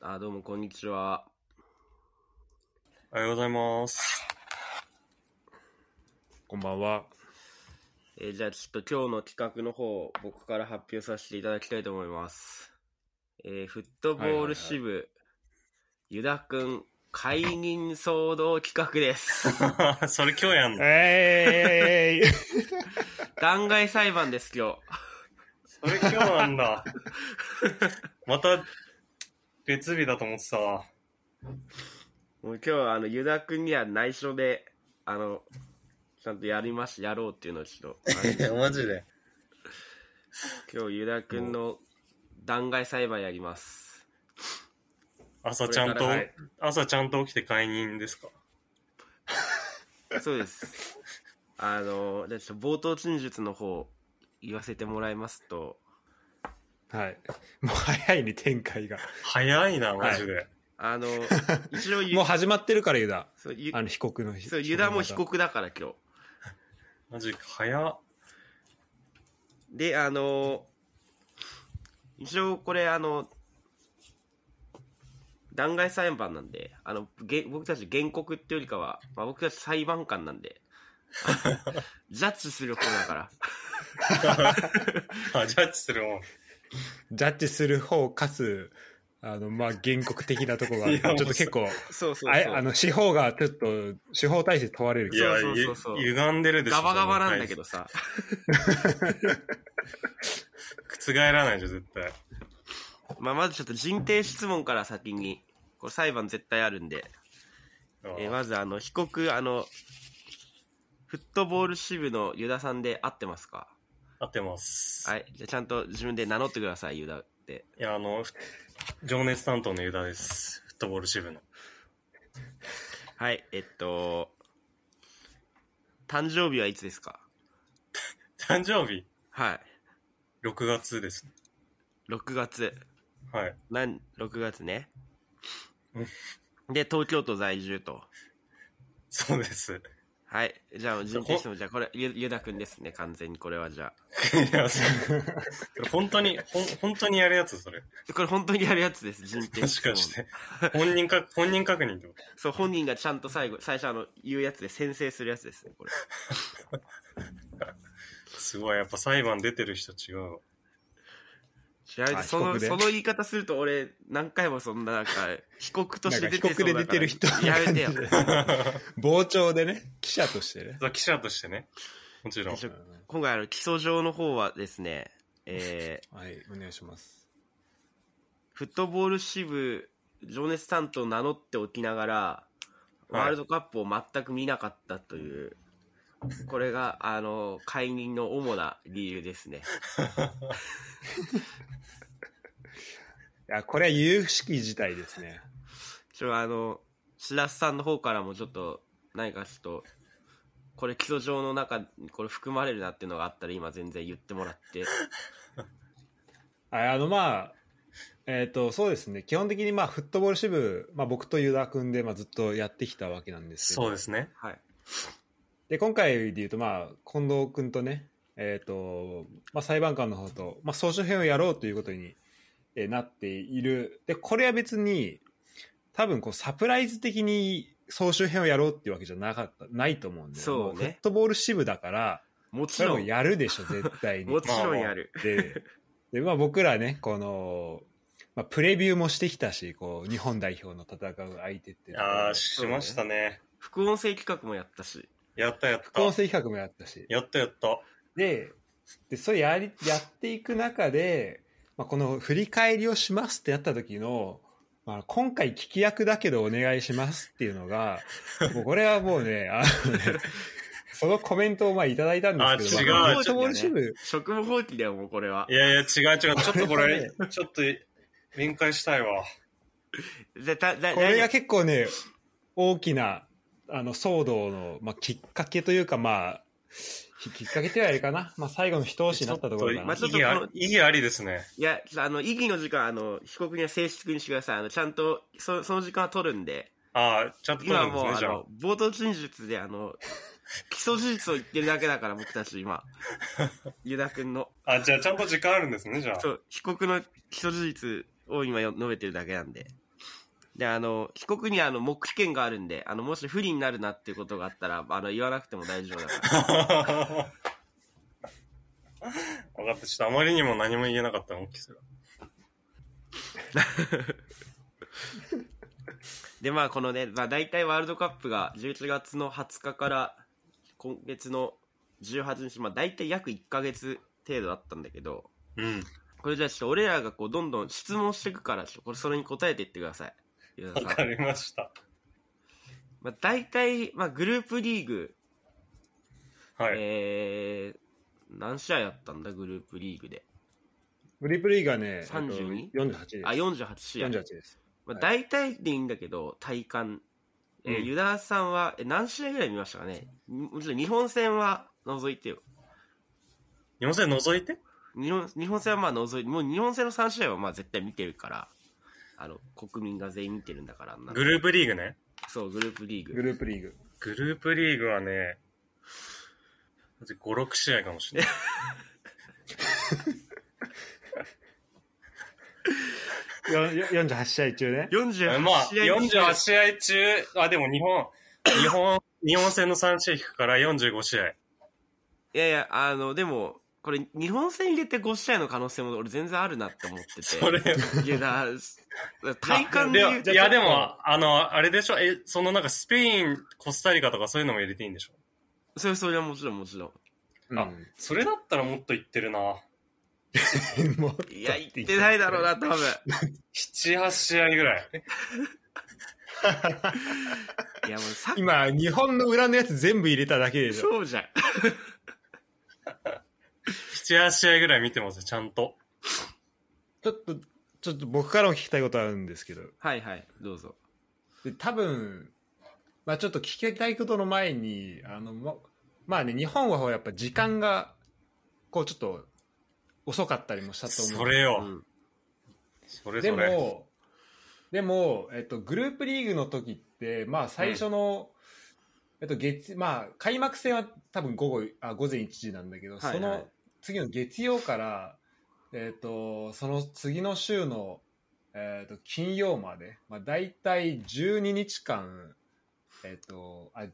あ、どうも、こんにちは。おはようございます。こんばんは。えーじゃあ、ちょっと今日の企画の方、僕から発表させていただきたいと思います。えーフットボール支部、ユダくん、解任騒動企画です。それ今日やんの？えー、弾劾裁判です、今日。それ今日なんだ。また別日だと思ってたわ。もう今日は、あの、ユダくんには内緒で、あの、ちゃんとやります、やろうっていうのをちょっと、マジで。今日、ユダくんの弾劾裁判やります。朝ちゃんと、はい朝ちゃんと起きて解任ですか？そうです。あの、じゃあちょっと冒頭陳述の方、言わせてもらいますと、はい。もう早いね、展開が。早いな、マジで。あの、一応ゆもう始まってるから、ユダ。そうゆあの、被告の日。そうユダも被告だから今日。マジ早っ。で、あの、一応これあの、弾劾裁判なんで、あの、げ僕たち原告っていうよりかは、まあ、僕たち裁判官なんで、ジャッジする方だから。あ、ジャッジするもん。ジャッジする方かつ、あの、まあ、原告的なところがある、いやちょっと結構、そうそうそう。あの、司法がちょっと、司法体制問われるいや、そうそうそうゆ歪んでるでしょ。ガバガバなんだけど。どさ。覆らないでしょ、絶対。まあ、まずちょっと人定質問から先に、これ裁判絶対あるんで、えーまずあの、被告、あの、フットボール支部のユダさんで合ってますか？合ってます。はい。じゃあちゃんと自分で名乗ってください、ユダって。いや、あの、ふ情熱担当のユダです。フットボール支部の。はい。えっと、誕生日はいつですか？誕生日、はい。6月です。6月。はい。なん、6月ねうん。で、東京都在住と。そうです。はい。じゃあ、人定質問、じゃあこれ、ゆユダくんですね、完全にこれはじゃあ。いや、本当に、ほん、本当にやるやつ、それ。これ本当にやるやつです、人定も質問。しかして。本人か、本人確認ってこそう、本人がちゃんと最後、最初あの、言うやつで宣誓するやつですね、これ。と すごい、やっぱ裁判出てる人違うわ。違うあその、被告で？その言い方すると俺、何回もそんななんか、被告として出てなんか被告で出てる人やめてよ。傍聴でね、記者としてね。そう記者としてね。もちろん。今回あの、起訴状の方はですね、えー、はい、お願いします。フットボール支部、情熱担当を名乗っておきながら、ワールドカップを全く見なかったという、これが、あの、解任の主な理由ですね。いや、これは有識事態ですね。ちょ、あの、白洲さんの方からもちょっと、何かちょっと、これ起訴状の中にこれ含まれるなっていうのがあったら今全然言ってもらって。はいあの、まあ、えっ、と、そうですね。基本的に、まあ、フットボール支部、まあ、僕とユダ君で、まあ、ずっとやってきたわけなんですけど。そうですね。はい。で今回で言うと、まあ、近藤君とね、えーとまあ、裁判官の方と、まあ、総集編をやろうということに、えーなっているでこれは別に多分こうサプライズ的に総集編をやろうっていうわけじゃなかったないと思うんでそうねもフットボール支部だからもちろ。それもやるでしょ絶対に もちろんやる。でで、まあ、僕らねこの、まあ、プレビューもしてきたしこう日本代表の戦う相手ってああ、しましたね。副音声企画もやったし。やったやった副。音声企画もやったしやったやった。ででそれやりやっていく中で、まあ、この振り返りをしますってやった時の、まあ、今回聞き役だけどお願いしますっていうのが もうこれはもうねあのねそのコメントをまあいただいたんですけどあ違うまあフットボール支部職務放棄だよ、もうこれは。いやいや、違う違う。ちょっとこれ、ちょっと、弁解したいわ。これが何？結構ね大きなあの騒動の、まあ、きっかけというかまあきっかけというあれかな、まあ、最後の一押しになったところかなまあちょっと意義あ意義ありですね。いや、あの、意義の時間、あの、被告には正式にしてください。あの、ちゃんと、そその時間は取るんで、ああ、ちゃんと取今るんですね、じゃあ。冒頭陳述であの基礎事実を言ってるだけだから僕たち今ユダ君のあ、じゃあちゃんと時間あるんですね、じゃあ。そう被告の基礎事実を今よ述べてるだけなんでで、あの、被告にあの、黙秘権があるんで、あの、もし不利になるなっていうことがあったら、あの、言わなくても大丈夫だから。分かった。ちょっとあまりにも何も言えなかったの、大きすら。で、まあ、このね、まあ、大体ワールドカップが11月の20日から今月の18日、まあ、大体約1ヶ月程度だったんだけど、うん。これじゃあちょっと俺らがこう、どんどん質問していくから、これそれに答えていってください。わかりました。まあ、大体、まあ、グループリーグ、はい。えー、何試合やったんだ、グループリーグで。グリープリーグはね、32えっと48です。あ、48試合。48です。まあ、はい大体でいいんだけど、体感。えーうんユダさんはえ何試合ぐらい見ましたかね？もちろん日本戦は除いてよ。日本戦除いて？日本日本戦はまあ除いて、もう日本戦の3試合はまあ絶対見てるから、あの、国民が全員見てるんだからグループリーグね。そう、グループリーググ。ループリーグ。グループリーグはね、5、6試合かもしれない。よよ48試合中ね。48まあ、試合48試合中、あ、でも日本、日本、日本戦の3試合引くから45試合。いやいや、あの、でも、これ、日本戦入れて5試合の可能性も俺全然あるなって思ってて。それ、いや、だだ体感でまあ言いや、でも、あの、あれでしょ？え、そのなんかスペイン、コスタリカとかそういうのも入れていいんでしょ？それ、それはもちろんもちろん。あそれだったらもっと言ってるな。いや、言ってないだろうな、多分。7、8試合ぐらい。いや、もう今、日本の裏のやつ全部入れただけでしょ。そうじゃん。7、8試合ぐらい見てますよ、ちゃんと。ちょっと、ちょっと僕からも聞きたいことあるんですけど。はいはい、どうぞ。で多分、まあちょっと聞きたいことの前に、あの、ま、まあね、日本はやっぱ時間が、こうちょっと遅かったりもしたと思う。それよ。うん。でそれそれ。も、でも、えっと、グループリーグの時って、まあ、最初の、えっと、月、まあ、開幕戦は多分午後、あ、午前1時なんだけど、はいはいその次の月曜から、えっと、その次の週の、えっと、金曜まで、まあ、大体12日間、えっと、あ、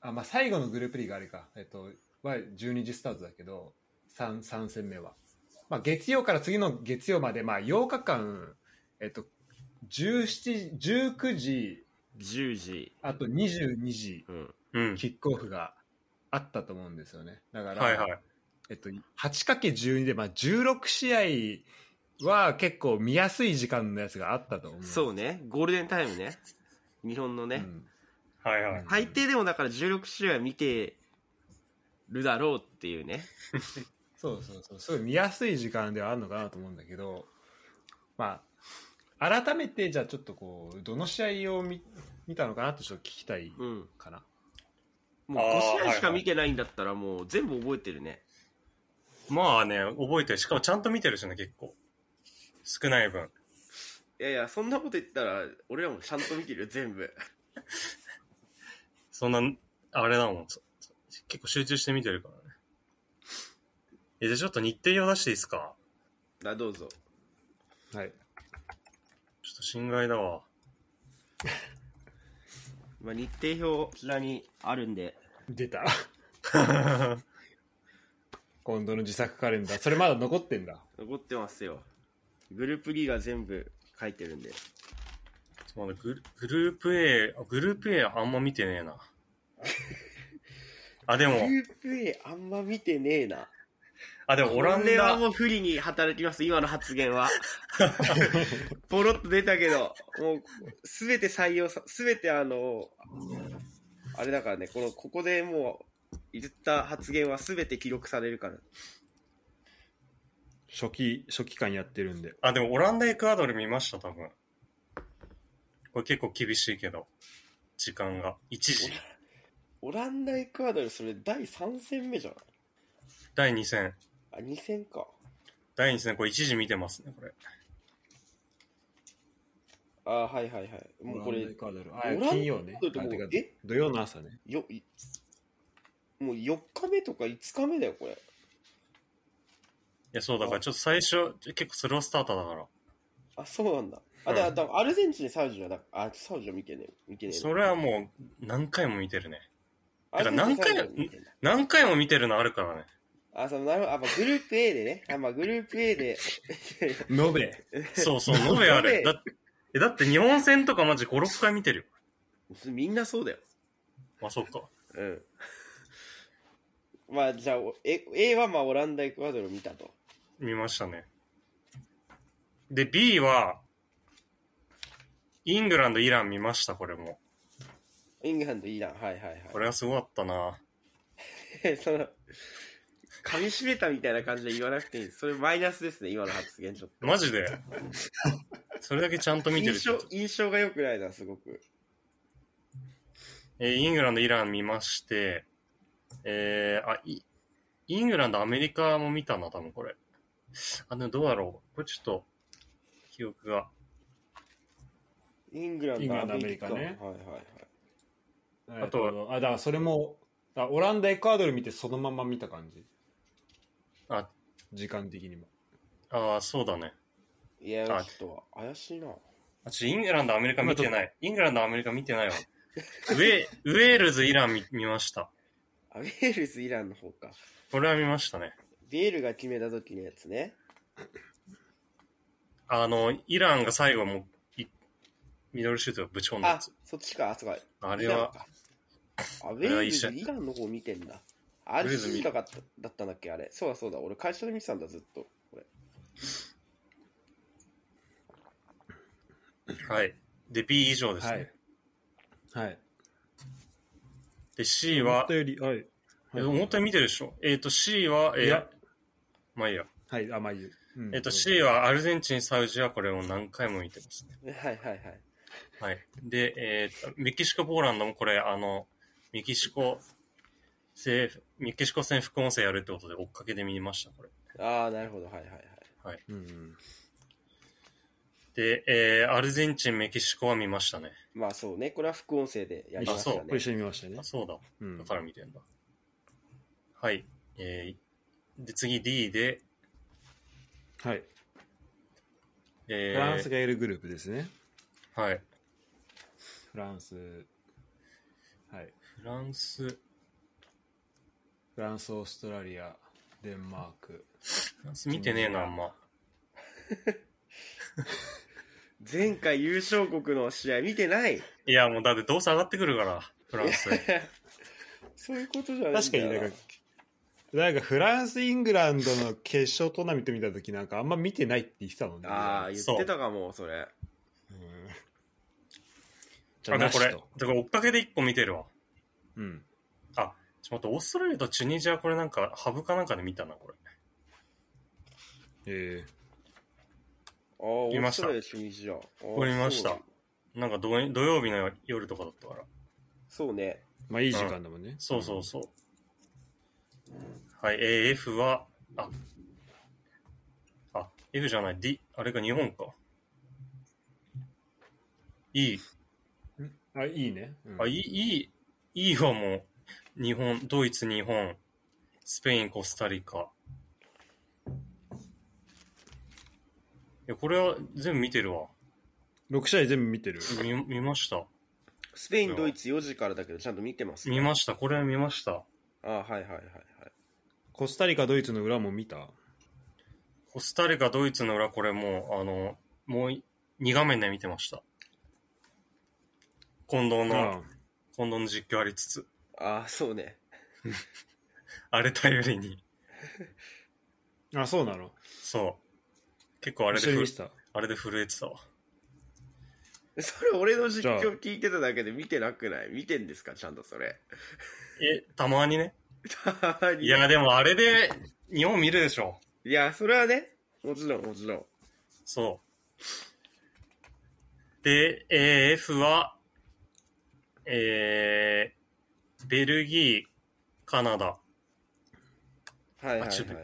あまあ、最後のグループリーグあれか、えっと、は12時スタートだけど、3、3戦目は。まあ、月曜から次の月曜まで、まあ、8日間、えっと、17時、19時、10時。あと22時、うん。うん。キックオフがあったと思うんですよね。だから、はいはい。えっと、8×12 で、まあ、16試合は結構見やすい時間のやつがあったと思う。そうね、ゴールデンタイムね。日本のね。うんはいはい。最低でもだから16試合見てるだろうっていうね。そうそうそう、すごい見やすい時間ではあるのかなと思うんだけど、まあ、改めて、じゃあちょっとこう、どの試合を見見たのかなってちょっと聞きたいうん。かな。もうあー5試合しかはいはい見てないんだったらもう全部覚えてるね。まあね、覚えてる。しかもちゃんと見てるしね、結構。少ない分。いやいや、そんなこと言ったら俺らもちゃんと見てるよ、全部。そんな、あれだもん。そ結構集中して見てるからね。え、じゃあちょっと日程を出していいですか？あ、どうぞ。はい。ちょっと心外だわ。まあ、日程表こちらにあるんで。出た。今度の自作カレンダー。それまだ残ってんだ。残ってますよ。グループリーが全部書いてるんで。まだグルグループ A、あ グループ A あんま見てねえな。あ、でも、ープ A あんま見てねえな。あ、でもオランこれはダ、もう不利に働きます、今の発言は。ポロッと出たけど、もう、すべて採用さ、すべてあの、あれだからね、この、ここでもう、言った発言はすべて記録されるから。初期、初期間やってるんで。あ、でもオランダ、エクアドル見ました、多分。これ結構厳しいけど、時間が。1時。オランダ、エクアドル、それ第3戦目じゃない？第2戦。あ、2戦か。第2戦、これ1時見てますね、これ。あはいはいはい。もうこれ、オランダエクアドル金曜ね。え？土曜の朝ね。よ、いもう4日目とか5日目だよ、これ。いや、そう、だからちょっと最初、結構スロースターターだから。あ、そうなんだ。あ、うんだだからアルゼンチン、サウジはだ、あ、サウジは見てね見てねそれはもう何回も見てるね。アルゼンチン何回サウジは見てんだ何回も見てるのあるからね。あ、その、なるほど。あ、まあ、グループ A でね。あ、まあ、グループ A で。延べ。そうそう、延べある。だって、えだって日本戦とかマジ5、6回見てるよ。みんなそうだよ。あ、そっか。うん。まあ、じゃあ、お A, はまあ、オランダ、エクアドルを見たと。見ましたね。で、B は、イングランド、イラン見ました、これも。イングランド、イラン。はいはいはい。これはすごかったな。その、噛み締めたみたいな感じで言わなくていい。それマイナスですね、今の発言ちょっと。マジで？それだけちゃんと見てる印象、印象が良くないな、すごく。えーイングランド、イラン見まして、えー、あ、イイングランド、アメリカも見たな、多分これ。あ、でもどうだろう。これちょっと、記憶が。イングランド、イングランドアメリカねはいはいはい。あとはえーあ、だからそれも、あオランダ、エクアドル見てそのまま見た感じ。あ、時間的にも。あーそうだね。いや、あちょっと怪しいな。あちょイングランド、アメリカ見てない。イングランド、アメリカ見てないわ。ウェウェールズ、イラン見見ました。あ、ウェールズ、イランの方か。これは見ましたね。ベールが決めた時のやつね。あの、イランが最後もういミドルシュートがぶち込んだやあつ。、そっちか、あ、そうか。あれは、イランか。あ、ウェールズ、イランの方見てんだ。アルシーだかっただったんだっけ、あれ。そうだそうだ。俺会社で見てたんだ、ずっと。これ。はい。で、B 以上ですはね。い。はい。で、C は思った、より、はい。え思ったより見てるでしょ？えっ、と、C は、えーいやまあいいや。はい、あ、まあいいよ。うんえっ、と、C はアルゼンチン、サウジはこれを何回も見てますね。はいはいはい。はい。で、えっ、と、メキシコ、ポーランドもこれ、あの、メキシコ、戦メキシコ戦副音声やるってことで追っかけで見ました、これ。ああ、なるほど。はいはいはい。うん。で、えー、アルゼンチン、メキシコは見ましたね。まあそうね。これは副音声でやりましたね。あそうこれ一緒に見ましたねあ、。そうだ。うんだから見てんだ。はい。えー、で、次 D で、はい。えフランスー、が L グループですね。はい。フランス。はい。フランス、フランス、オーストラリア、デンマーク。フランス見てねえな、あんま。前回優勝国の試合見てないいや、もうだってどうせ上がってくるから、フランス。そういうことじゃない確かに、なんか、なんかフランス、イングランドの決勝トーナメント見たときなんかあんま見てないって言ってたもんね。ああ、言ってたかも、それ。うんじゃあ、でもこれ。だから追っかけで1個見てるわ。うん。あ、ちょっと待って、オーストラリアとチュニジアこれなんか、ハブかなんかで見たな、これ。えああ、見ましたオーストラリアチュニジア。あーこれ見ましたなんか土土曜日の夜とかだったから。そうね。えまあいい時間だもんね。そうそうそう。はい、えー F は、あ、あ、F じゃない、D、あれが日本か。E、うん。あ、いいね。うんあ、E、E、E はもう、日本、ドイツ、日本、スペイン、コスタリカ。や、これは全部見てるわ。6試合全部見てる。見見ました。スペイン、ドイツ4時からだけど、ちゃんと見てます、見ました。これは見ました。ああ、はいはいはいはい。コスタリカ、ドイツの裏も見たコスタリカ、ドイツの裏、これもう、あの、もう2画面で見てました。近藤の、あ近藤の実況ありつつ、ああ、そうね。あれ頼りに。ああ、そうなの？そう。結構あれで見てた。あれで震えてたわ。それ俺の実況聞いてただけで見てなくない？見てんですか？ちゃんとそれ。え、たまにね。いいや、でもあれで日本見るでしょ。いや、それはね、もちろんもちろん。そう。で、えー F は、えー、ベルギー、カナダ。はいはいはあちょっとい。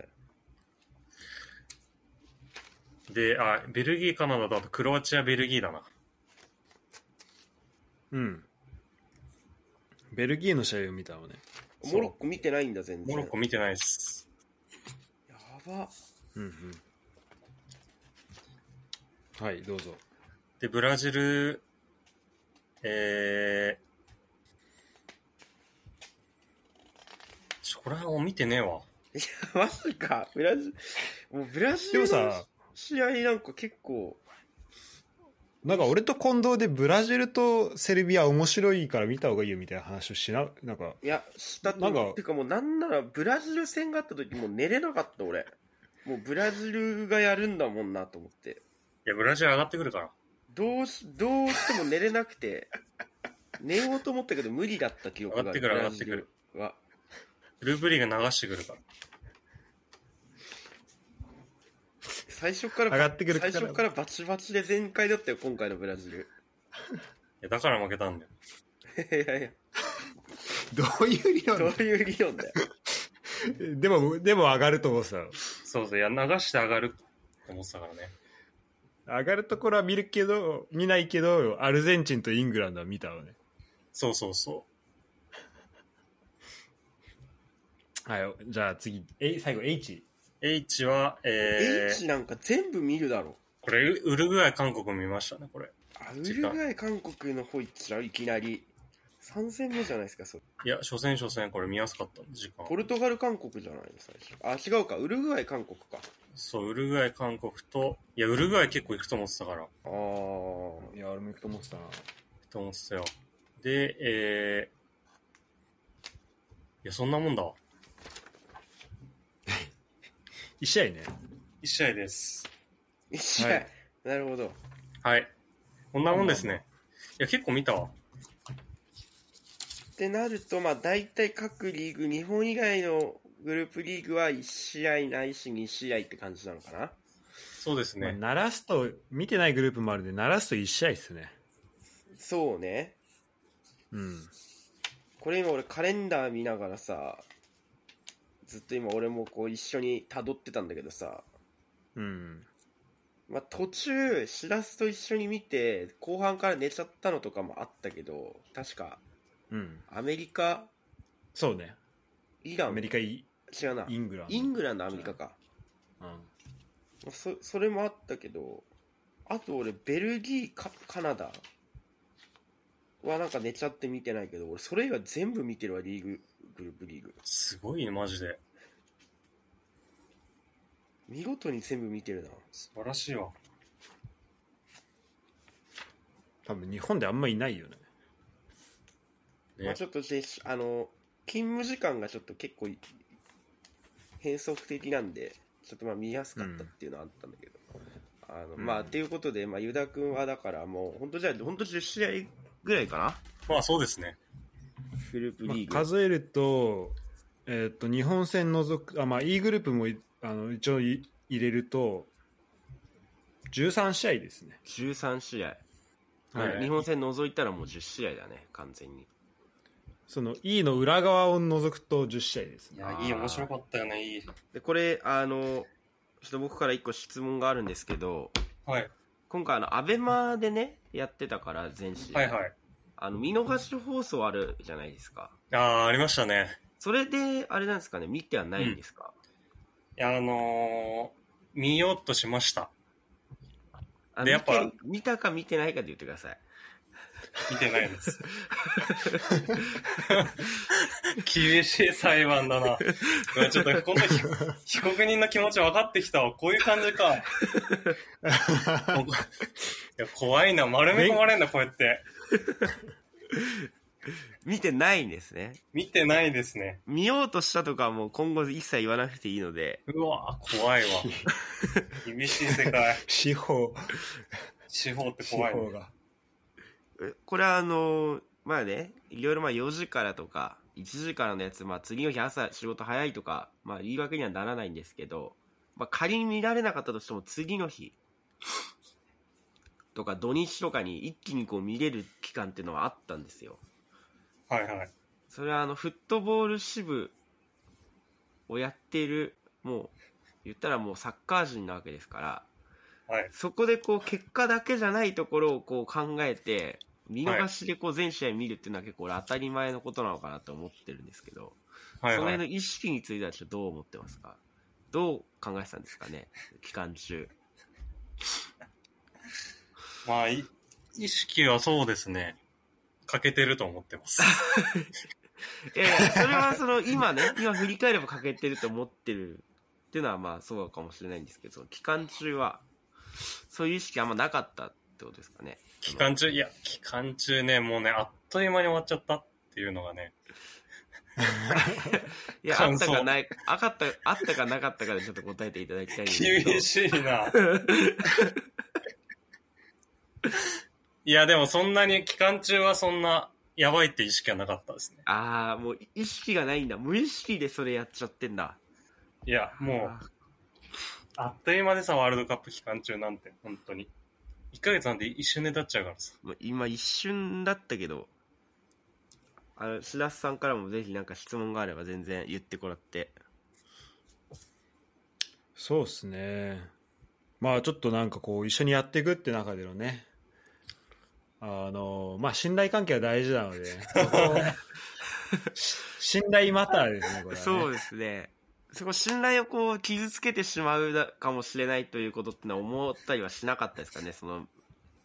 で、あ、ベルギー、カナダだとクロアチア、ベルギーだな。うん。ベルギーの試合を見たのね。モロッコ見てないんだ、全然。モロッコ見てないっす。やば。うんうん。はい、どうぞ。で、ブラジル、えー、ちょ、これはもう見てねえわ。いや、マジか。ブラジル、もうブラジでもルのさ、試合なんか結構、なんか俺と近藤でブラジルとセルビア面白いから見た方がいいよみたいな話をしな、なんか、いや、したとなんかてかもうなんならブラジル戦があった時もう寝れなかった俺。もうブラジルがやるんだもんなと思って。いや、ブラジル上がってくるから。どうし、どうしても寝れなくて、寝ようと思ったけど無理だった記憶が上がってくるブラジルは。グループリーグ流してくるから。最初から、上がってくるから最初からバチバチで全開だったよ、今回のブラジル。いやだから負けたんだよ。いやいや、どういう理論どういう理論だよ。でも、でも上がると思ってたの。そうそう、いや、流して上がると思ってたからね。上がるところは見るけど、見ないけど、アルゼンチンとイングランドは見たのね。そうそうそはい、じゃあ次、え最後 H。う。H は、えー H、なんか全部見るだろ。これ、ウルグアイ、韓国見ましたね、これ。あウルグアイ、韓国の方行っちゃういきなり。3戦目じゃないですか、それ。いや、初戦初戦、これ見やすかった時間。ポルトガル、韓国じゃないの、最初。あ、違うか。ウルグアイ、韓国か。そう、ウルグアイ、韓国と、いや、ウルグアイ結構行くと思ってたから、行あいや、俺も行くと思ってたな。くと思ってたよ。で、えー、いや、そんなもんだわ。一試合ね。一試合です。ー。一試合、はいなるほど。はい。こんなもんですね。いや、結構見たわ。ってなると、まあ、大体各リーグ、日本以外のグループリーグは1試合ないし2試合って感じなのかな？そうですまあ、ね。鳴らすと、見てないグループもあるんで、鳴らすと一試合ですね。そうね。うん。これ今俺カレンダー見ながらさ、ずっと今俺もこう一緒に辿ってたんだけどさ、うん。まあ、途中、しらすと一緒に見て、後半から寝ちゃったのとかもあったけど、確か、うん。アメリカ、そうね。イラン、アメリカ、イ違うな。イングランド。イングランド、アメリカか。うん。そそれもあったけど、あと俺、ベルギーか、カナダはなんか寝ちゃって見てないけど、俺、それ以外全部見てるわ、リーグ、グループリーグ。すごいね、マジで。見事に全部見てるな。素晴らしいわ。多分日本であんまいないよね。ねまあ、ちょっとであの勤務時間がちょっと結構い変則的なんでちょっとまあ見やすかったっていうのはあったんだけど、あのうんまあということで、まあ、ユダ君はだからもう本当じゃあ本当10試合ぐらいかな？まあそうですね。グループまあリーグ、数えると、えっ、と、日本戦除く、あ、まあ、E グループもいあの一応い入れると、13試合ですね。13試合、はい日本戦除いたらもう10試合だね完全にその E の裏側を除くと10試合ですね。いや、いい、面白かったよね、いい。でこれあのちょっと僕から1個質問があるんですけどはい。今回あのアベマでねやってたから全試合、はいはい。あの見逃し放送あるじゃないですか。ああ、ありましたね。それであれなんですかね？見てはないんですか、いや、あのー、見ようとしました。あでやっぱ見て見たか見てないかで言ってください見てないです。厳しい裁判だな。ちょっと、この被被告人の気持ち分かってきたわ。こういう感じか。いや怖いな。丸め込まれんだ、こうやって。見てないんですね見てないですね。見ようとしたとかはもう今後一切言わなくていいのでうわ怖いわ。厳しい世界。司法、司法って司怖い、ね。法が。えこれはあのまあねいろいろまあ4時からとか1時からのやつ、まあ、次の日朝仕事早いとか、まあ、言い訳にはならないんですけど、まあ、仮に見られなかったとしても次の日とか土日とかに一気にこう見れる期間っていうのはあったんですよはいはい。それはあのフットボール支部をやっているもう言ったらもうサッカー人なわけですからはい。そこでこう結果だけじゃないところをこう考えて見逃しでこう全試合見るっていうのは結構俺当たり前のことなのかなと思ってるんですけど、はいはい。その辺の意識についてはちょっとどう思ってますか？どう考えてたんですかね期間中まあ、い意識はそうですね。欠けてると思ってます。いやいや、それはその、今ね、今振り返れば欠けてると思ってるっていうのはまあそうかもしれないんですけど、期間中は、そういう意識あんまなかったってことですかね。期間中、いや、期間中ね、もうね、あっという間に終わっちゃったっていうのがね。いや、あったかない、あかった、あったかなかったかでちょっと答えていただきたいんですけど。厳しいな。いや、でもそんなに、期間中はそんな、やばいって意識はなかったですね。ああ、もう意識がないんだ。無意識でそれやっちゃってんだ。いや、もう、あっという間でさ、ワールドカップ期間中なんて、本当に。1ヶ月なんて一瞬で経っちゃうからさ。今一瞬だったけど、あの、白洲さんからもぜひなんか質問があれば全然言ってもらって。そうですね。まあちょっとなんかこう一緒にやっていくって中でのね、あの、まあ信頼関係は大事なので、そ こし 信頼マターですね、これは、ね。そうですね。そこ信頼をこう傷つけてしまうだかもしれないということってのは思ったりはしなかったですかね、その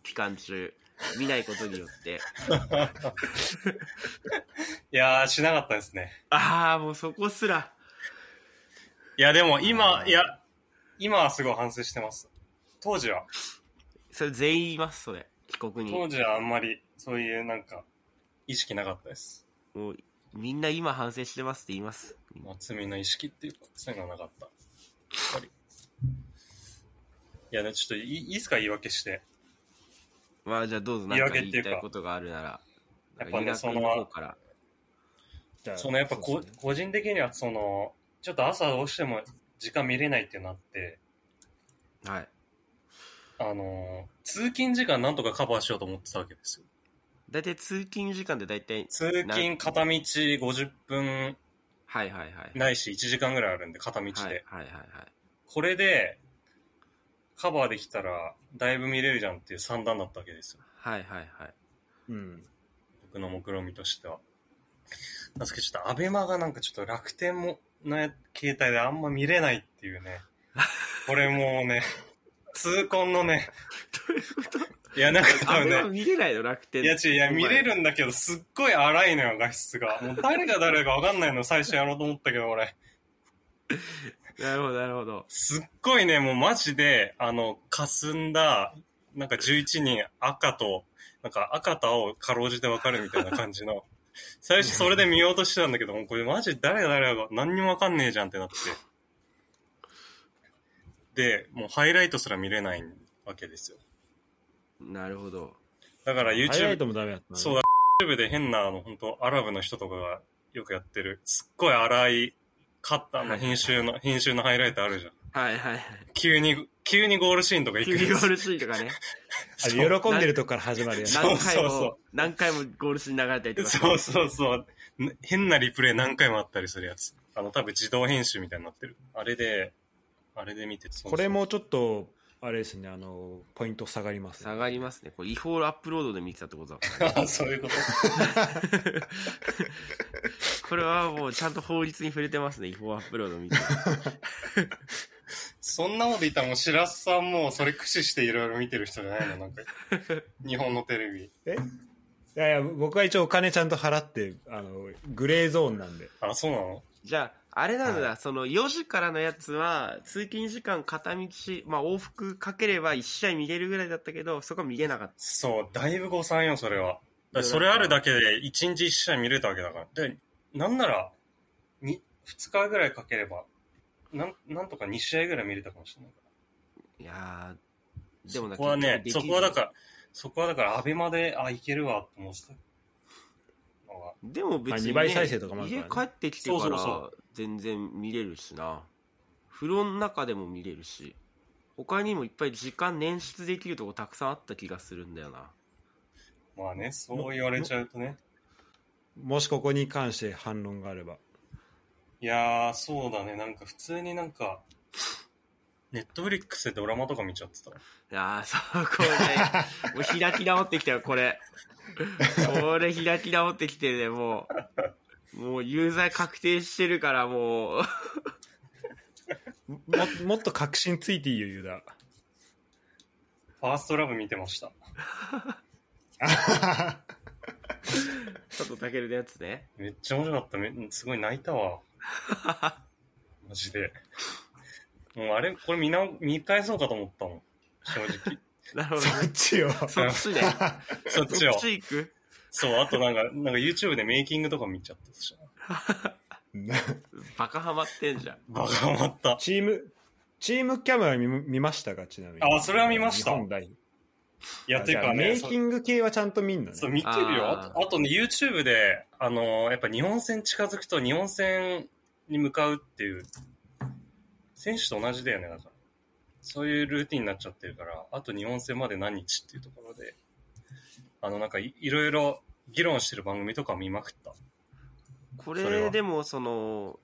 期間中。見ないことによって。いやー、しなかったですね。ああ、もうそこすら。いや、でも今、いや、今はすごい反省してます。当時は、それ全員言います、それ。帰国に。当時はあんまり、そういうなんか、意識なかったです。もう、みんな今反省してますって言います。まあ、罪の意識っていうか、そういうのはなかった。やっぱり。いやね、ちょっといいいいですか言い訳して。まあじゃあどうぞ何か言いたいことがあるなら。やっぱねイラクのそのやっぱこね個人的にはその、ちょっと朝どうしても時間見れないってなって、はい。あの、通勤時間なんとかカバーしようと思ってたわけですよ。大体通勤時間で大体、通勤片道50分はいはいはい。ないし1時間ぐらいあるんで、片道で。はいはいはいはい。これで、カバーできたら、だいぶ見れるじゃんっていう算段だったわけですよ。はいはいはい。うん。僕の目論見としては。なんですけど、ちょっとアベマがなんかちょっと楽天も、の携帯であんま見れないっていうね。これもうね、痛恨のね。いや、なんか多分ね、見れないの楽天。いや違う、いや、見れる。るんだけど、すっごい荒いのよ、画質が。もう誰が誰かわかんないの最初やろうと思ったけど、俺。なるほどなるほど。すっごいね、もうマジで、あの、霞んだ、なんか11人赤と、なんか赤と青かろうじてわかるみたいな感じの、最初それで見ようとしてたんだけど、もうこれマジ誰が誰が何にもわかんねえじゃんってなって。で、もうハイライトすら見れないわけですよ。なるほど。だからハイライ YouTube、トもダメだったなそうだ、YouTube で変な、あの、本当アラブの人とかがよくやってる、すっごい荒いカッターの編集の、編集のハイライトあるじゃん。はいはいはい。急に、急にゴールシーンとか行くキューゴールシーンとかね。あれ喜んでるとこから始まるやつ。そう何回そうそうも、何回もゴールシーン流れたりとか。そうそうそう。ね変なリプレイ何回もあったりするやつ。あの、多分自動編集みたいになってる。あれで、あれで見てそうそうこれもちょっと、あれですね、あの、ポイント下がります、下がりますね。これ違法アップロードで見てたってことだからね。あそういうこと？これはもうちゃんと法律に触れてますね。違法アップロード見て。そんなこと言ったらもう白洲さんもそれ駆使していろいろ見てる人じゃないの？なんか。日本のテレビ。え？いやいや、僕は一応お金ちゃんと払って、あの、グレーゾーンなんで。あ、そうなの？じゃあ、あれなんだ、はその4時からのやつは、通勤時間片道、まあ往復かければ1試合見れるぐらいだったけど、そこは見れなかっそう、だいぶ誤算よ、それは。それあるだけで1日1試合見れたわけだから。で、なんなら、に、2日ぐらいかければ、なん、なんとか2試合ぐらい見れたかもしれないから。た。いやー、でもなそこはね、そこはだから、そこはだから、アベマで、あ、いけるわ、と思ってたのが。でも別に、まあね、二倍再生とかもある家から帰ってきてからそ全然見れるしな。風呂の中でも見れるし、他にもいっぱい時間捻出できるとこたくさんあった気がするんだよな。まあね、そう言われちゃうとね。もしここに関して反論があれば。いやー、そうだね、なんか普通になんか、ネットフリックスでドラマとか見ちゃってた。いやー、そう、これね、もう開き直ってきたよ、これ。これ開き直ってきてね、もう、もう有罪確定してるから、もう、ももっと確信ついていいよ、ユダ。ファーストラブ見てました。佐藤健のやつね。めっちゃ面白かった。めすごい泣いたわ。マジで。もうあれ、これ見な見返そうかと思ったもん。正直。なるほどそっね。ちよ。そっちね。そっちをそっ。ち行く？そう、あとなんか、なんか YouTube でメイキングとか見ちゃったし。バカハマってんじゃん。バカハマった。チーム、チームキャメラ見見ましたか？ちなみに。あそれは見ました日本代いや、てじゃあかね、メイキング系はちゃんと見んのね。そう、見てるよ。あとあとね、YouTube で、あのーやっぱ日本戦近づくと日本戦に向かうっていう、選手と同じだよね、だから。そういうルーティンになっちゃってるから、あと日本戦まで何日っていうところで、あの、なんかいいろいろ議論してる番組とか見まくった？こそれでもその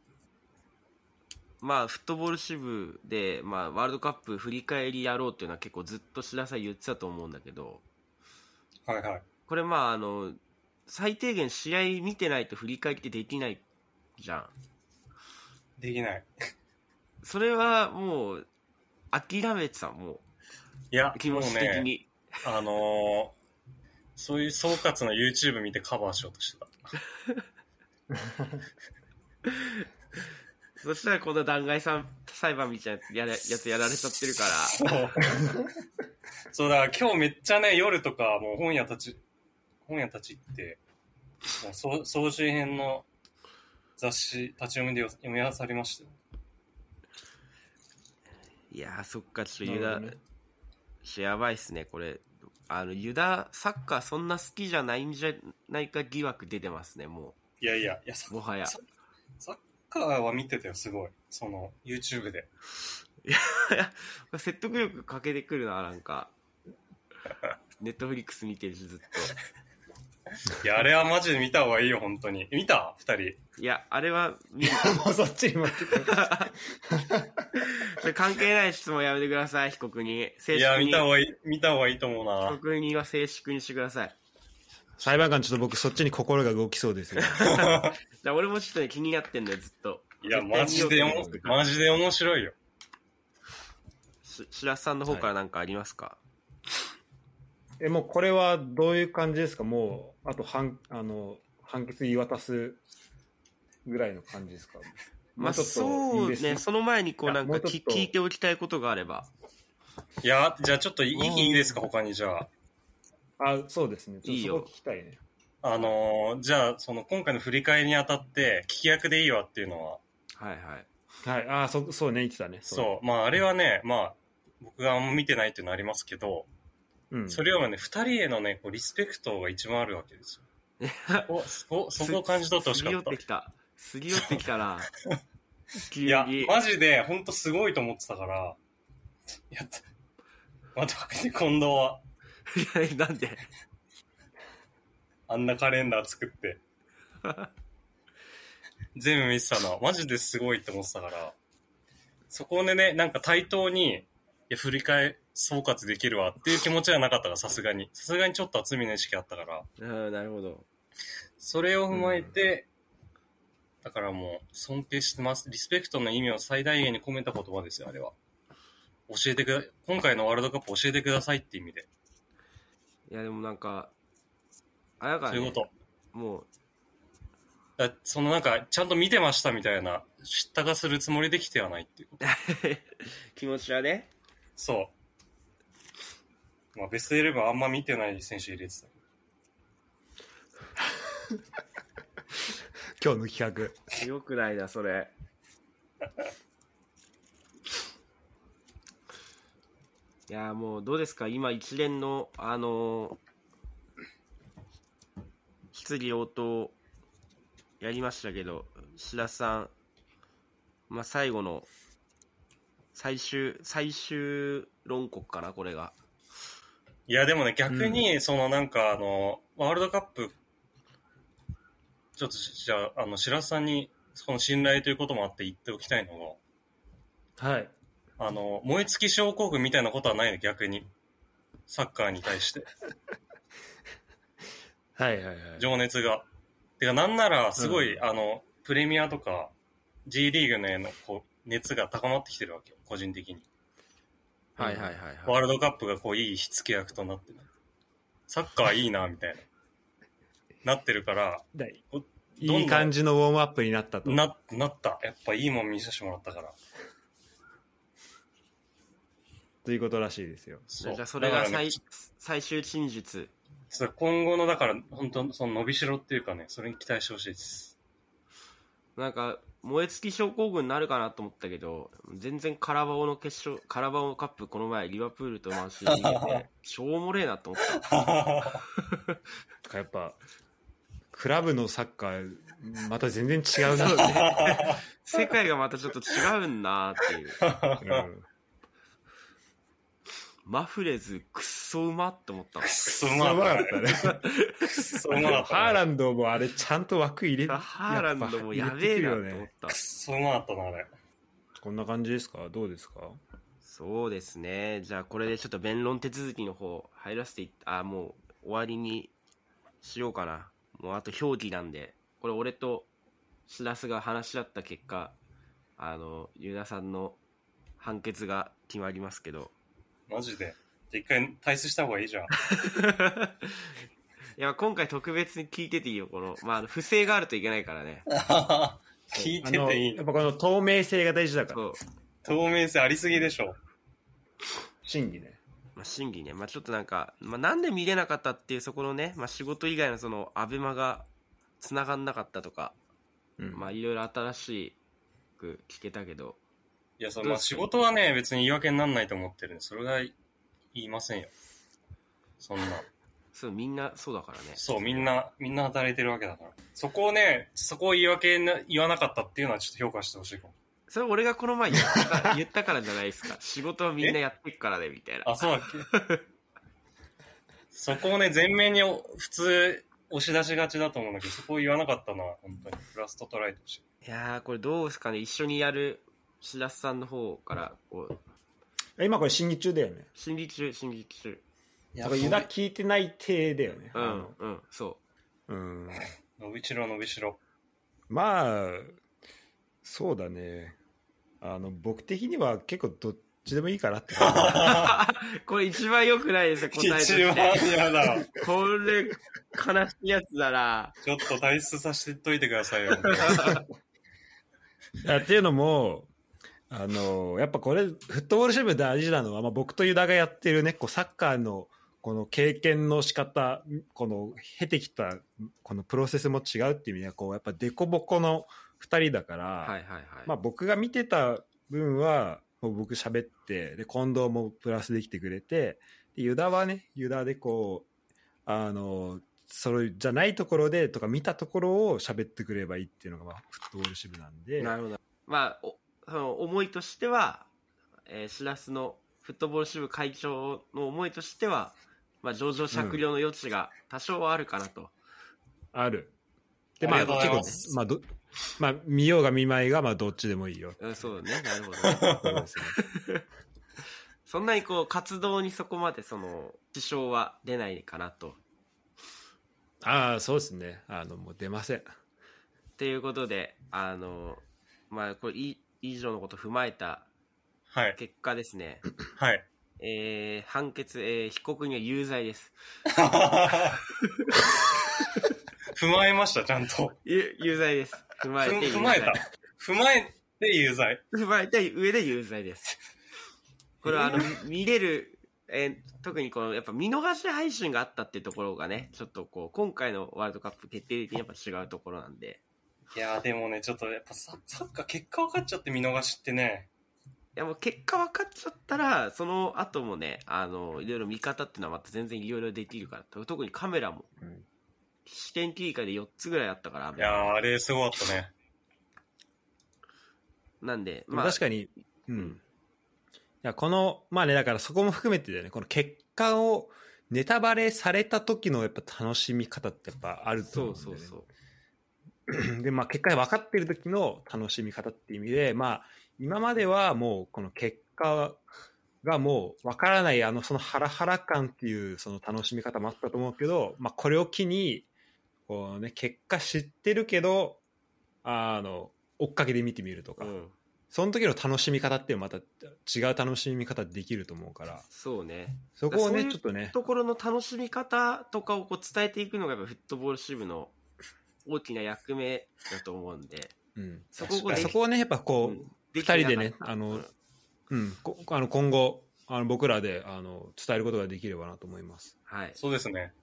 まあフットボール支部で、まあ、ワールドカップ振り返りやろうっていうのは結構ずっと白さ言ってたと思うんだけどはいはい。これまああの最低限試合見てないと振り返りってできないじゃんできない。それはもう諦めてたもいやう、気持ち的に、あのーそういう総括の YouTube 見てカバーしようとしてた。そしたらこの弾劾さん裁判みたいなやややつやられちゃってるからそう。だ今日めっちゃね、夜とかもう本屋たち、本屋たち行って、もう総総集編の雑誌立ち読みで読み漁りましたよ。いやーそっかちょっとユダ、ねやばいっすねこれあのユダサッカーそんな好きじゃないんじゃないか疑惑出てますねもいやいや、いや、もはやササッカーは見てたよ、すごい。その、YouTube で。説得力かけてくるななんか ネットフリックス見てるしずっいや、あれはマジで見た方がいいよ、本当に。見た？二人。といやあれは見る もうそっちに持ってくる。それ関係ない質問やめてください被告人。正いや、見た方がいい、見た方がいいと思う被な。告人は静粛にしてください。裁判官ちょっと僕そっちに心が動きそうですよ。俺もちょっとね気になってんだよずっと。いや、マジでおもマジで面白いよ。し白洲さんの方から何かありますか、え、もうこれはどういう感じですか？もう、あと判、あの、判決言い渡すぐらいの感じですか？まあもちょっとそういいですねその前にこうなんか聞聞いておきたいことがあればいや、じゃあちょっといいうんいいですか、他にじゃあ。あ、そうですね。ちょっいいよとそこ聞きたいね。あのーじゃあ、その今回の振り返りにあたって、聞き役でいいわっていうのは、はいはいはい。あ、そ、そうね、言ってたね。そう、まあ、あれはね、まあ、僕があんま見てないっていうのはありますけど、う。うん。それはね、二人へのね、こうリスペクトが一番あるわけですよ。そこ、そこ、そこを感じ取ってほしかったすり寄って。きたすり寄ってきたな 急に。いや、マジで、ほんとすごいと思ってたから、いや、まあ、特に近藤は、いやなんで？あんなカレンダー作って、全部見てたの。は、マジですごいって思ってたから、そこでね、なんか対等に、いや、振り返、総括できるわっていう気持ちはなかったから、さすがに。さすがにちょっと厚みの意識あったから、うんなるほど。それを踏まえて、だからもう、尊敬してます。リスペクトの意味を最大限に込めた言葉ですよ、あれは。教えてくだ、今回のワールドカップ教えてくださいって意味で。いやでもなんかあやかねそういうこと。もうだそのなんか、ちゃんと見てましたみたいな、知ったかするつもりできてはないっていうこと。気持ちはねそう。まあ、ベストイレブンあんま見てない選手入れてた。今日の企画。よくないなそれ。いやもうどうですか？今一連のあの質疑応答やりましたけど白洲さん、まあ、最後の最終最終論告かなこれが。いや、でもね、逆に、そのなんか、あの、ワールドカップ、ちょっと、じゃあ、あの、白洲さんに、その信頼ということもあって言っておきたいのはい。が、あの、燃え尽き症候群みたいなことはないの、逆に。サッカーに対して。はいはいはい。情熱が。てか、なんなら、すごい、うあの、プレミアとか、G リーグのへの、こう、熱が高まってきてるわけよ、個人的に。はいはいはいワーはいルドカップがこう、いい火付け役となってる。サッカーいいな、みたいな。なってるから、いい感じのウォームアップになったと。な、なった。やっぱいいもん見させてもらったから。ということらしいですよ。じゃあそれが最,、最終陳述。そう今後の、だから、本当その伸びしろっていうかね、それに期待してほしいです。なんか、燃え尽き症候群になるかなと思ったけど、全然カラバオの決勝、カラバオカップこの前リバプールとマンシー しょうもねえなと思った。やっぱ、クラブのサッカー、また全然違うな。世界がまたちょっと違うんなっていう。うんマフレズ、くっそうまって思ったのく。そううまかっまかったね。た。くそうまかった、ハーランドもあれちゃんと枠入れハーランドもやべえなって思ったく。そうまかったな、あれ。こんな感じですか？どうですか？そうですね。じゃあこれでちょっと弁論手続きの方入らせていあ、もう終わりにしようかな。もうあと表記なんで、これ俺としらすが話し合った結果、あの、ユダさんの判決が決まりますけど。マジで？一回退出した方がいいじゃん。いや、今回特別に聞いてていいよ、この、まあ不正があるといけないからね。聞いてていいやっぱこの透明性が大事だから。そう。透明性ありすぎでしょ。審議ね。まあ、審議ね、まあ、ちょっとなんか、まあ、なんで見れなかったっていうそこのね、まあ、仕事以外のそのアベマが繋がんなかったとか、うんまあいろいろ新しく聞けたけどいや、そのまあ仕事はね、別に言い訳にならないと思ってるんで、それが言いませんよ。そんな。そうみんなそうだからねそう、みんな、みんな働いてるわけだから。そこをね、そこを言い訳な言わなかったっていうのはちょっと評価してほしいかも。それ俺がこの前言ったから 言ったからじゃないですか仕事はみんなやってっからねみたいなあ、そうだっけ？そこをね、前面にお普通押し出しがちだと思うんだけど、そこを言わなかったのは本当にプラスと捉えてほしい。いやーこれどうですかね一緒にやる白洲さんの方からこう今これ審議中だよね。審議中審議中だからユダ聞いてない体だよね。うんうんそううん。伸びしろ伸びしろ。まあ、そうだね。あの、僕的には結構どっちでもいいかなって感 これ一番良くないですよ答えとし一番て嫌だ。これ悲しいやつだなちょっと退出させてといてくださいよ。じ。いやっていうのも、あの、やっぱこれ、フットボール支部大事なのは、まあ、僕とユダがやってるね、こうサッカーのこの経験の仕方、この経てきたこのプロセスも違うっていう意味では、こうやっぱデコボコの2人だから、はいはいはい、まあ、僕が見てた分はもう僕喋ってで近藤もプラスできてくれてでユダはねユダでこうあのそれじゃないところでとか見たところを喋ってくればいいっていうのが、まあ、フットボール支部なんでなるほど。まあ、おその思いとしては、えー、しらすのフットボール支部会長の思いとしては、まあ、上場酌量の余地が多少はあるかなと。あるでまあ結構ねまあどまあ見ようが見まいがまあどっちでもいいようん、そうね。なるほど。そんなにこう、活動にそこまでその、支障は出ないかなと。ああそうですねあのもう出ませんっていうことで、あの、まあ、これい以上のことを踏まえたはい。結果ですね、はい。えー、判決、えー、被告には有罪です。踏まえました、ちゃんと。有有罪です。踏まえて有罪ふ踏まえた。踏まえて有罪。踏まえた上で有罪です。これはあの、見れる、えー特にこの、やっぱ見逃し配信があったっていうところがね、ちょっとこう、今回のワールドカップ決定的にやっぱ違うところなんで、いやーでもね、ちょっとやっぱササッカー結果分かっちゃって見逃しってね。いやもう結果分かっちゃったら、その後もね、あの、いろいろ見方っていうのはまた全然いろいろできるから、特にカメラも、うん視点切り替えで4つぐらいあったから、いやーあれすごかったね。なんで、まあ、確かに、うん。いや、この、まあね、だからそこも含めてだよね、この結果をネタバレされた時のやっぱ楽しみ方ってやっぱあるとそう思うんだよね。そうそう。で、まあ結果が分かってる時の楽しみ方っていう意味で、まあ今まではもうこの結果がもう分からないあのそのハラハラ感っていうその楽しみ方もあったと思うけど、まあこれを機に、こうね、結果知ってるけど、あの、追っかけで見てみるとか、うん。その時の楽しみ方ってまた違う楽しみ方できると思うから。そうね。そこをねちょっとね。ところの楽しみ方とかをこう伝えていくのがやっぱフットボール支部の 大きな役目だと思うんで。うん、そこをねやっぱこう、うん二人でねあのうんあの今後あの僕らであの伝えることができればなと思います。はい。そうですね。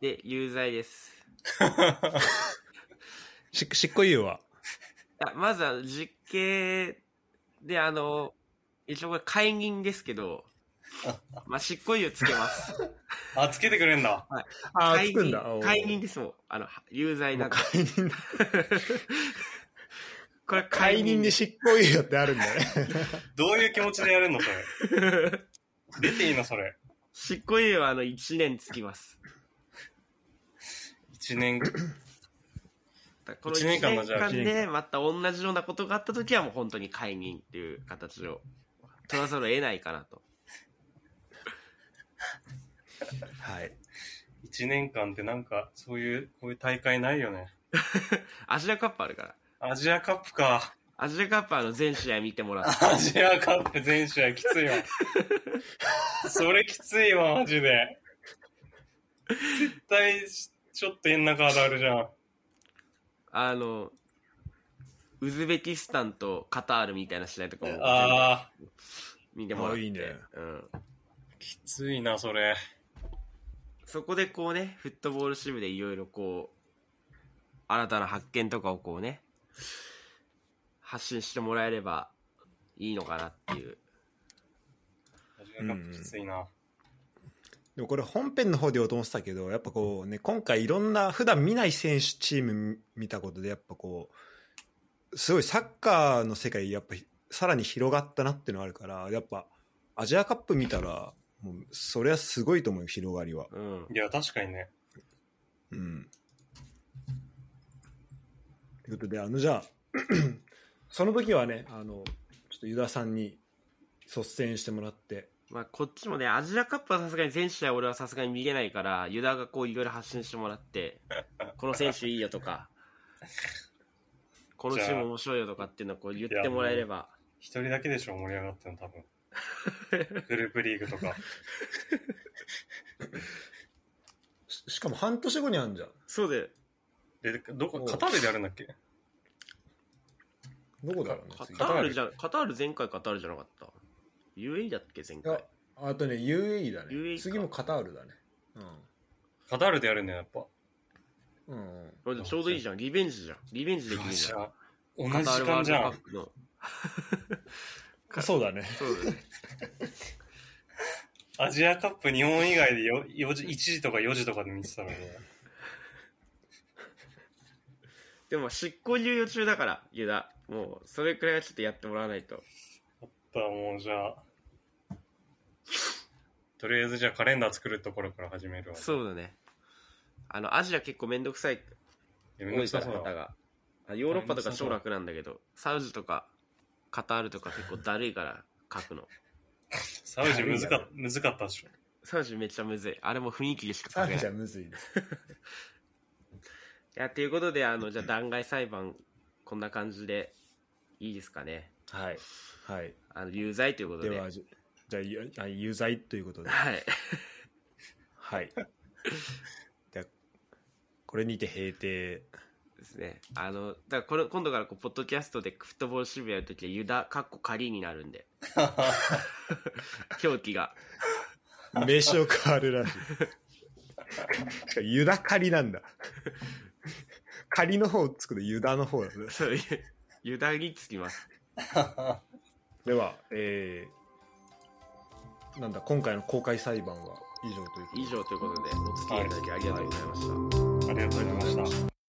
で有罪です。し執行猶予は？あまずは実刑であの一応これ解任ですけど まあ執行猶予つけます。あ、つけてくれんだ。あ解任つくんだ。解任ですもんあの有罪なんで。解任。だこれ解任で執行猶予ってあるんだね。どういう気持ちでやるのそれ？出ていいのそれ？執行猶予はあの1年つきます。一年、この一1年年間のでまた同じようなことがあった時はもう本当に解任っていう形を取らざるを得ないかなと。はい。一年間ってなんか、そういう、こういう大会ないよね。アジアカップあるからアジアカップか。アジアカップはあの全試合見てもらって アジアカップ全試合きついわ。それきついわ、マジで。絶対、ちょっと変なカードあるじゃん。あのウズベキスタンとカタールみたいな試合とかも全部あ見てもらってあいいねうん、ー、きついな、それ。そこでこうねフットボール支部でいろいろこう新たな発見とかをこうね発信してもらえればいいのかなっていう。アジアカップきついな。でもこれ本編の方で言おうと思ってたけどやっぱこうね今回いろんな普段見ない選手チーム見たことでやっぱこうすごいサッカーの世界やっぱさらに広がったなっていうのがあるからやっぱアジアカップ見たらもうそれはすごいと思うよ広がりは。うん。いや、確かにね。うんということであのじゃあ その時はねあのちょっとユダさんに率先してもらってまあこっちもねアジアカップはさすがに全試合俺はさすがに見れないからユダがこういろいろ発信してもらってこの選手いいよとか このチーム面白いよとかっていうのをこう言ってもらえれば一人だけでしょ、盛り上がってるの、多分。グループリーグとか。ししかも半年後にあるんじゃんそうでで、どこ、カタールでやるんだっけ？どこだろうねカ次。タールじゃカタール前回カタールじゃなかった。UAE だっけ前いや回あとね UAE だね。UAE か。次もカタールだね。カタールでやるんだよ、やっぱ。うん、うん。これでちょうどいいじゃん。リベンジじゃん。リベンジできるじゃん。同じ時間じゃ。ん。カタールワールドカップの。うん、そうだね。そうだね。アジアカップ日本以外でよ4時1時とか4時とかで見てたのに。でも執行猶予中だからユダ。もうそれくらいはちょっとやってもらわないと。だったらもうじゃあ、とりあえずじゃあカレンダー作るところから始めるわ。そうだね。あのアジア結構めんどくさい。めんど多いかくさそうだ。ら方が。あヨーロッパとか超楽なんだけどサウジとかカタールとか結構だるいから書くの。サウジ難か難かったでしょ。サウジめっちゃむずい。あれも雰囲気でしかあ書けない。じゃあむずいね。い やということであのじゃあ弾劾裁判こんな感じでいいですかね？はい。はい。あの有罪ということで。ではじじゃあ有罪ということで。はい。はい。ではこれにて閉廷。ですね。あのだからこれ今度からこうポッドキャストでフットボール支部やるときはユダかっこ仮になるんで。表記が。名称変わるらしい。しかもユダ仮なんだ仮の方つくとユダの方だね。そういうユダにつきます。ではえー、なんだ今回の公開裁判は以上ということで。以上ということでお付き合いいただきありがとうございました、ありがとうございました。